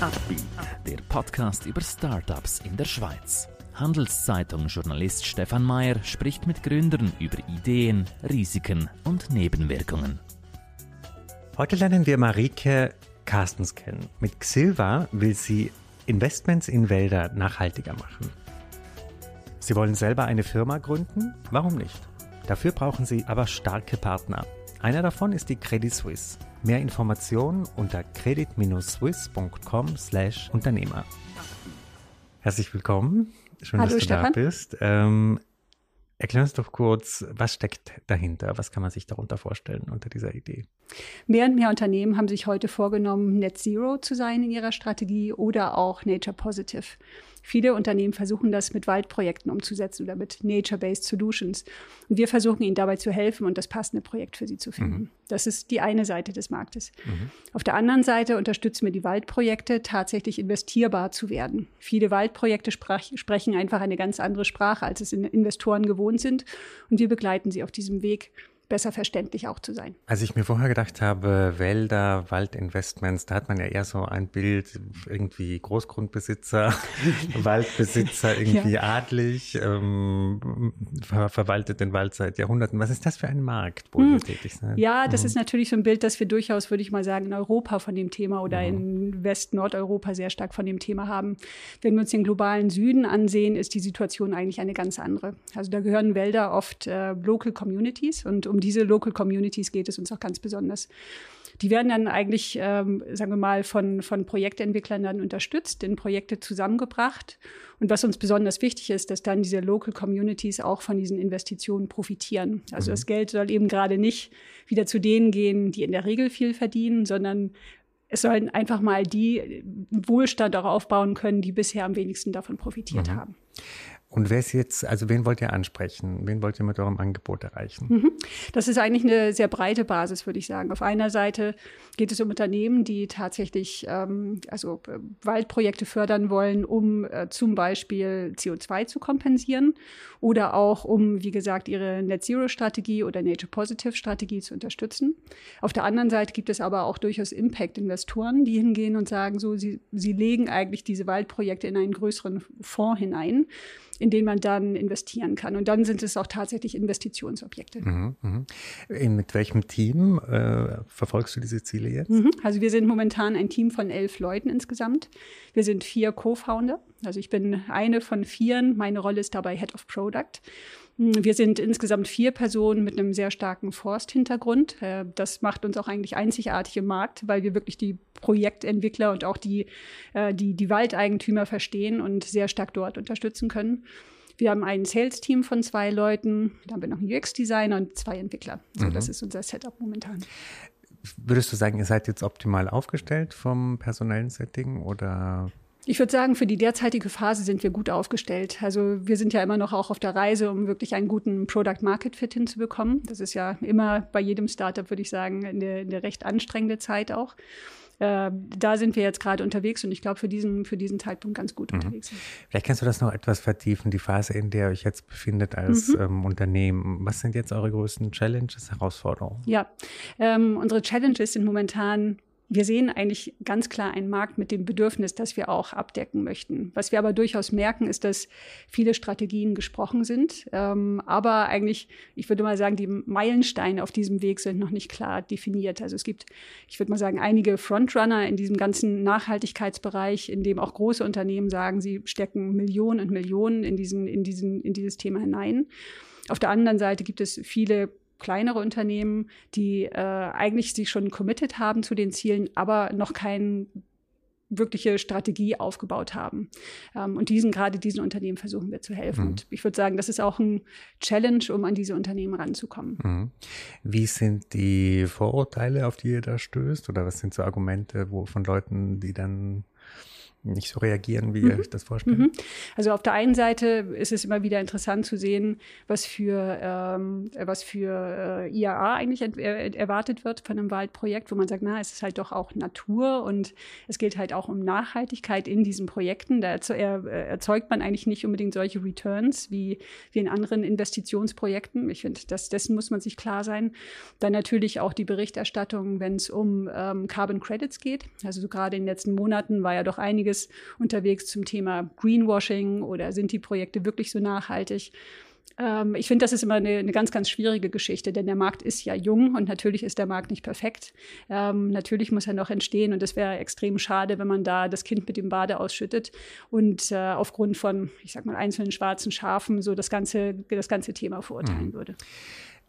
Upbeat, der Podcast über Startups in der Schweiz. Handelszeitung-Journalist Stefan Mayer spricht mit Gründern über Ideen, Risiken und Nebenwirkungen. Heute lernen wir Marike Carstens kennen. Mit Xilva will sie Investments in Wälder nachhaltiger machen. Sie wollen selber eine Firma gründen? Warum nicht? Dafür brauchen Sie aber starke Partner. Einer davon ist die Credit Suisse. Mehr Informationen unter credit-swiss.com/Unternehmer. Herzlich willkommen. Schön, Hallo, dass du Stefan. da bist. Ähm, erklär uns doch kurz, was steckt dahinter? Was kann man sich darunter vorstellen unter dieser Idee? Mehr und mehr Unternehmen haben sich heute vorgenommen, Net Zero zu sein in ihrer Strategie oder auch Nature Positive. Viele Unternehmen versuchen das mit Waldprojekten umzusetzen oder mit Nature-Based Solutions. Und wir versuchen ihnen dabei zu helfen und das passende Projekt für sie zu finden. Mhm. Das ist die eine Seite des Marktes. Auf der anderen Seite unterstützen wir die Waldprojekte, tatsächlich investierbar zu werden. Viele Waldprojekte sprach, sprechen einfach eine ganz andere Sprache, als es in Investoren gewohnt sind. Und wir begleiten sie auf diesem Weg besser verständlich auch zu sein. Als ich mir vorher gedacht habe, Wälder, Waldinvestments, da hat man ja eher so ein Bild, irgendwie Großgrundbesitzer, Waldbesitzer, irgendwie ja. adlig, ähm, ver verwaltet den Wald seit Jahrhunderten. Was ist das für ein Markt, wo hm. ihr tätig seid? Ja, das hm. ist natürlich so ein Bild, das wir durchaus, würde ich mal sagen, in Europa von dem Thema oder hm. in West-Nordeuropa sehr stark von dem Thema haben. Wenn wir uns den globalen Süden ansehen, ist die Situation eigentlich eine ganz andere. Also da gehören Wälder oft äh, Local Communities und um diese Local Communities geht es uns auch ganz besonders. Die werden dann eigentlich, ähm, sagen wir mal, von, von Projektentwicklern dann unterstützt, in Projekte zusammengebracht. Und was uns besonders wichtig ist, dass dann diese Local Communities auch von diesen Investitionen profitieren. Also mhm. das Geld soll eben gerade nicht wieder zu denen gehen, die in der Regel viel verdienen, sondern es sollen einfach mal die Wohlstand auch aufbauen können, die bisher am wenigsten davon profitiert mhm. haben. Und wer ist jetzt, also wen wollt ihr ansprechen? Wen wollt ihr mit eurem Angebot erreichen? Mhm. Das ist eigentlich eine sehr breite Basis, würde ich sagen. Auf einer Seite geht es um Unternehmen, die tatsächlich ähm, also äh, Waldprojekte fördern wollen, um äh, zum Beispiel CO2 zu kompensieren oder auch um, wie gesagt, ihre Net Zero Strategie oder Nature Positive Strategie zu unterstützen. Auf der anderen Seite gibt es aber auch durchaus Impact-Investoren, die hingehen und sagen, so sie, sie legen eigentlich diese Waldprojekte in einen größeren Fonds hinein in den man dann investieren kann. Und dann sind es auch tatsächlich Investitionsobjekte. Mhm, mh. Mit welchem Team äh, verfolgst du diese Ziele jetzt? Mhm. Also wir sind momentan ein Team von elf Leuten insgesamt. Wir sind vier Co-Founder. Also ich bin eine von vieren. Meine Rolle ist dabei Head of Product. Wir sind insgesamt vier Personen mit einem sehr starken Forst-Hintergrund. Äh, Das macht uns auch eigentlich einzigartig im Markt, weil wir wirklich die Projektentwickler und auch die, äh, die, die Waldeigentümer verstehen und sehr stark dort unterstützen können. Wir haben ein Sales-Team von zwei Leuten, dann haben wir noch einen UX-Designer und zwei Entwickler. So, mhm. das ist unser Setup momentan. Würdest du sagen, ihr seid jetzt optimal aufgestellt vom personellen Setting oder? Ich würde sagen, für die derzeitige Phase sind wir gut aufgestellt. Also wir sind ja immer noch auch auf der Reise, um wirklich einen guten Product-Market-Fit hinzubekommen. Das ist ja immer bei jedem Startup, würde ich sagen, eine, eine recht anstrengende Zeit auch. Äh, da sind wir jetzt gerade unterwegs und ich glaube, für diesen, für diesen Zeitpunkt ganz gut mhm. unterwegs sind. Vielleicht kannst du das noch etwas vertiefen, die Phase, in der ihr euch jetzt befindet als mhm. ähm, Unternehmen. Was sind jetzt eure größten Challenges, Herausforderungen? Ja, ähm, unsere Challenges sind momentan wir sehen eigentlich ganz klar einen Markt mit dem Bedürfnis, das wir auch abdecken möchten. Was wir aber durchaus merken, ist, dass viele Strategien gesprochen sind, ähm, aber eigentlich, ich würde mal sagen, die Meilensteine auf diesem Weg sind noch nicht klar definiert. Also es gibt, ich würde mal sagen, einige Frontrunner in diesem ganzen Nachhaltigkeitsbereich, in dem auch große Unternehmen sagen, sie stecken Millionen und Millionen in diesen, in diesen, in dieses Thema hinein. Auf der anderen Seite gibt es viele kleinere Unternehmen, die äh, eigentlich sich schon committed haben zu den Zielen, aber noch keine wirkliche Strategie aufgebaut haben. Ähm, und diesen, gerade diesen Unternehmen versuchen wir zu helfen. Mhm. Und ich würde sagen, das ist auch ein Challenge, um an diese Unternehmen ranzukommen. Mhm. Wie sind die Vorurteile, auf die ihr da stößt? Oder was sind so Argumente wo, von Leuten, die dann nicht so reagieren, wie mhm. ihr euch das vorstellt? Mhm. Also auf der einen Seite ist es immer wieder interessant zu sehen, was für, ähm, was für äh, IAA eigentlich er, erwartet wird von einem Waldprojekt, wo man sagt, na, es ist halt doch auch Natur und es geht halt auch um Nachhaltigkeit in diesen Projekten. Da erzeugt man eigentlich nicht unbedingt solche Returns wie, wie in anderen Investitionsprojekten. Ich finde, dessen muss man sich klar sein. Dann natürlich auch die Berichterstattung, wenn es um ähm, Carbon Credits geht. Also so gerade in den letzten Monaten war ja doch einiges unterwegs zum Thema Greenwashing oder sind die Projekte wirklich so nachhaltig? Ähm, ich finde, das ist immer eine, eine, ganz, ganz schwierige Geschichte, denn der Markt ist ja jung und natürlich ist der Markt nicht perfekt. Ähm, natürlich muss er noch entstehen und es wäre extrem schade, wenn man da das Kind mit dem Bade ausschüttet und äh, aufgrund von, ich sag mal, einzelnen schwarzen Schafen so das ganze, das ganze Thema verurteilen mhm. würde.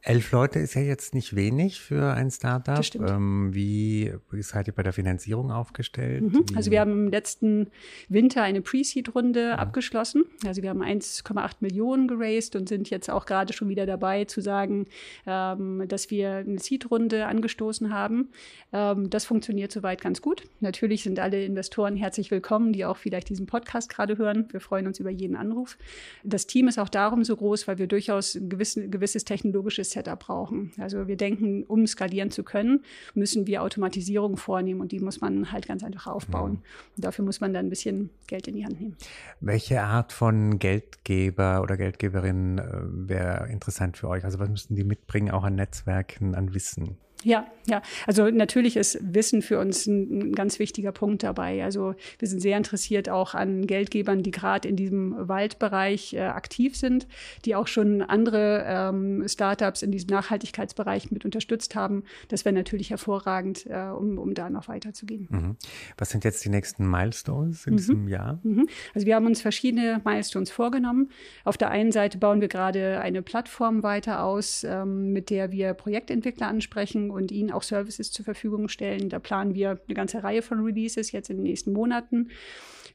Elf Leute ist ja jetzt nicht wenig für ein Startup. Das stimmt. Ähm, wie seid ihr bei der Finanzierung aufgestellt? Mhm. Also wir haben im letzten Winter eine Pre-Seed-Runde mhm. abgeschlossen. Also wir haben 1,8 Millionen geraced und sind jetzt auch gerade schon wieder dabei zu sagen, ähm, dass wir eine Seed-Runde angestoßen haben. Ähm, das funktioniert soweit ganz gut. Natürlich sind alle Investoren herzlich willkommen, die auch vielleicht diesen Podcast gerade hören. Wir freuen uns über jeden Anruf. Das Team ist auch darum so groß, weil wir durchaus ein gewissen, gewisses technologisches Setup brauchen. Also wir denken, um skalieren zu können, müssen wir Automatisierung vornehmen und die muss man halt ganz einfach aufbauen. Mhm. Und dafür muss man dann ein bisschen Geld in die Hand nehmen. Welche Art von Geldgeber oder Geldgeberin äh, wäre interessant für euch? Also was müssten die mitbringen, auch an Netzwerken, an Wissen? Ja, ja. Also natürlich ist Wissen für uns ein, ein, ganz wichtiger Punkt dabei. Also wir sind sehr interessiert auch an Geldgebern, die gerade in diesem Waldbereich äh, aktiv sind, die auch schon andere ähm, Startups in diesem Nachhaltigkeitsbereich mit unterstützt haben. Das wäre natürlich hervorragend, äh, um, um da noch weiterzugehen. Mhm. Was sind jetzt die nächsten Milestones in mhm. diesem Jahr? Mhm. Also wir haben uns verschiedene Milestones vorgenommen. Auf der einen Seite bauen wir gerade eine Plattform weiter aus, ähm, mit der wir Projektentwickler ansprechen und ihnen auch Services zur Verfügung stellen. Da planen wir eine ganze Reihe von Releases jetzt in den nächsten Monaten.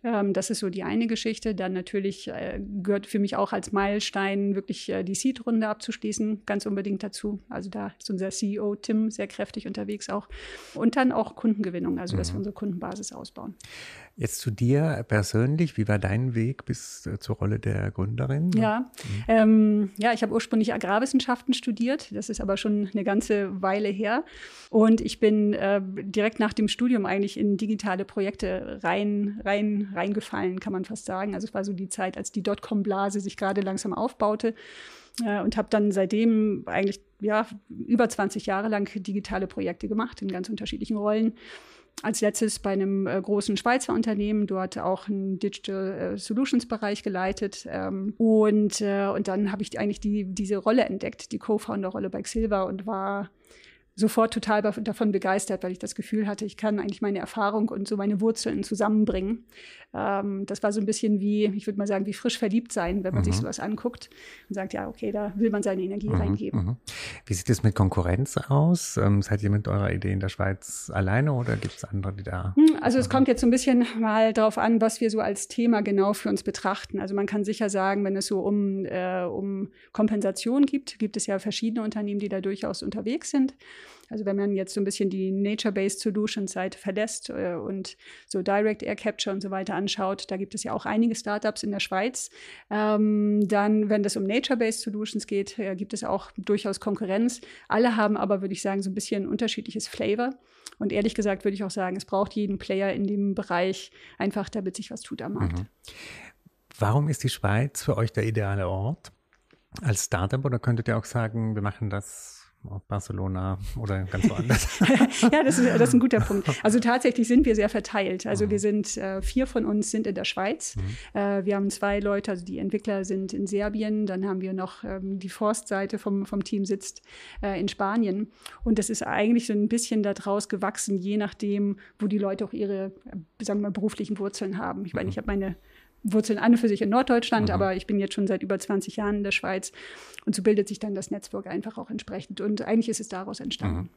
Ähm, das ist so die eine Geschichte. Dann natürlich äh, gehört für mich auch als Meilenstein wirklich äh, die Seed-Runde abzuschließen, ganz unbedingt dazu. Also da ist unser CEO Tim sehr kräftig unterwegs auch. Und dann auch Kundengewinnung, also dass mhm. wir unsere Kundenbasis ausbauen. Jetzt zu dir persönlich, wie war dein Weg bis äh, zur Rolle der Gründerin? Ja, mhm. ähm, ja ich habe ursprünglich Agrarwissenschaften studiert, das ist aber schon eine ganze Weile her. Und ich bin äh, direkt nach dem Studium eigentlich in digitale Projekte rein, rein, reingefallen, kann man fast sagen. Also es war so die Zeit, als die Dotcom-Blase sich gerade langsam aufbaute äh, und habe dann seitdem eigentlich ja über 20 Jahre lang digitale Projekte gemacht in ganz unterschiedlichen Rollen als letztes bei einem äh, großen Schweizer Unternehmen, dort auch einen Digital äh, Solutions Bereich geleitet. Ähm, und, äh, und dann habe ich eigentlich die, diese Rolle entdeckt, die Co-Founder-Rolle bei Xilva und war sofort total davon begeistert, weil ich das Gefühl hatte, ich kann eigentlich meine Erfahrung und so meine Wurzeln zusammenbringen. Ähm, das war so ein bisschen wie, ich würde mal sagen, wie frisch verliebt sein, wenn man mhm. sich sowas anguckt und sagt, ja, okay, da will man seine Energie mhm. reingeben. Mhm. Wie sieht es mit Konkurrenz aus? Ähm, seid ihr mit eurer Idee in der Schweiz alleine oder gibt es andere, die da? Hm, also es kommt jetzt so ein bisschen mal darauf an, was wir so als Thema genau für uns betrachten. Also man kann sicher sagen, wenn es so um, äh, um Kompensation gibt, gibt es ja verschiedene Unternehmen, die da durchaus unterwegs sind. Also wenn man jetzt so ein bisschen die Nature-Based Solutions Seite verlässt äh, und so Direct Air Capture und so weiter anschaut, da gibt es ja auch einige Startups in der Schweiz. Ähm, dann, wenn es um Nature-Based Solutions geht, äh, gibt es auch durchaus Konkurrenz. Alle haben aber, würde ich sagen, so ein bisschen unterschiedliches Flavor. Und ehrlich gesagt würde ich auch sagen, es braucht jeden Player in dem Bereich einfach, damit sich was tut am Markt. Mhm. Warum ist die Schweiz für euch der ideale Ort als Startup? Oder könntet ihr auch sagen, wir machen das Barcelona oder ganz woanders? ja, das ist, das ist ein guter Punkt. Also tatsächlich sind wir sehr verteilt. Also mhm. wir sind, äh, vier von uns sind in der Schweiz. Mhm. Äh, wir haben zwei Leute, also die Entwickler sind in Serbien. Dann haben wir noch ähm, die Forstseite vom, vom Team sitzt äh, in Spanien. Und das ist eigentlich so ein bisschen daraus gewachsen, je nachdem, wo die Leute auch ihre, äh, sagen wir mal, beruflichen Wurzeln haben. Ich meine, mhm. ich habe meine Wurzeln an und für sich in Norddeutschland, mhm. aber ich bin jetzt schon seit über 20 Jahren in der Schweiz. Und so bildet sich dann das Netzwerk einfach auch entsprechend. Und eigentlich ist es daraus entstanden. Mhm.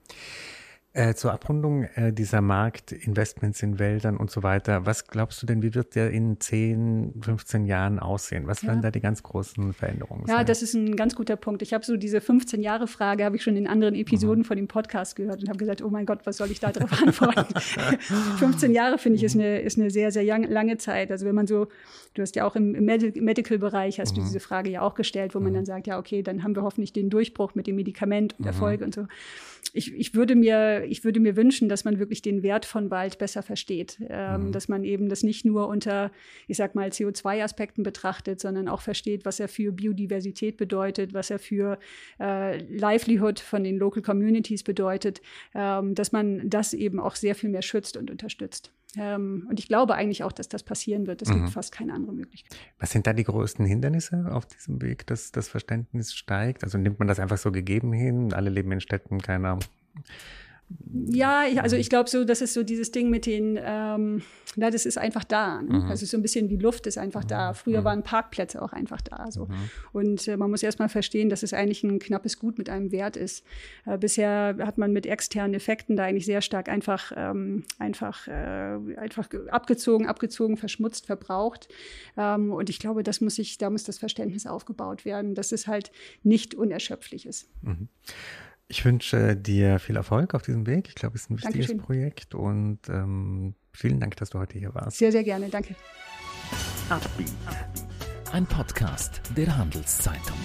Äh, zur Abrundung äh, dieser Markt, Investments in Wäldern und so weiter, was glaubst du denn, wie wird der in 10, 15 Jahren aussehen? Was ja. werden da die ganz großen Veränderungen sein? Ja, das ist ein ganz guter Punkt. Ich habe so diese 15 Jahre Frage, habe ich schon in anderen Episoden mhm. von dem Podcast gehört und habe gesagt, oh mein Gott, was soll ich da drauf antworten? 15 Jahre finde ich ist eine, ist eine sehr, sehr lange Zeit. Also wenn man so, du hast ja auch im, im Medical-Bereich hast mhm. du diese Frage ja auch gestellt, wo man mhm. dann sagt, ja, okay, dann haben wir hoffentlich den Durchbruch mit dem Medikament und mhm. Erfolg und so. Ich, ich würde mir ich würde mir wünschen, dass man wirklich den Wert von Wald besser versteht, ähm, mhm. dass man eben das nicht nur unter, ich sag mal, CO2-Aspekten betrachtet, sondern auch versteht, was er für Biodiversität bedeutet, was er für äh, Livelihood von den Local Communities bedeutet, ähm, dass man das eben auch sehr viel mehr schützt und unterstützt. Ähm, und ich glaube eigentlich auch, dass das passieren wird. Es mhm. gibt fast keine andere Möglichkeit. Was sind da die größten Hindernisse auf diesem Weg, dass das Verständnis steigt? Also nimmt man das einfach so gegeben hin? Alle leben in Städten, keiner ja, ich, also ich glaube so, das ist so dieses Ding mit den, ähm, na, das ist einfach da. Ne? Mhm. Also so ein bisschen wie Luft ist einfach da. Mhm. Früher mhm. waren Parkplätze auch einfach da. So. Mhm. Und äh, man muss erstmal verstehen, dass es eigentlich ein knappes Gut mit einem Wert ist. Äh, bisher hat man mit externen Effekten da eigentlich sehr stark einfach, ähm, einfach, äh, einfach abgezogen, abgezogen, verschmutzt, verbraucht. Ähm, und ich glaube, das muss sich, da muss das Verständnis aufgebaut werden, dass es halt nicht unerschöpflich ist. Ich wünsche dir viel Erfolg auf diesem Weg. Ich glaube, es ist ein wichtiges Dankeschön. Projekt und ähm, vielen Dank, dass du heute hier warst. Sehr, sehr gerne. Danke. Ein Podcast der Handelszeitung.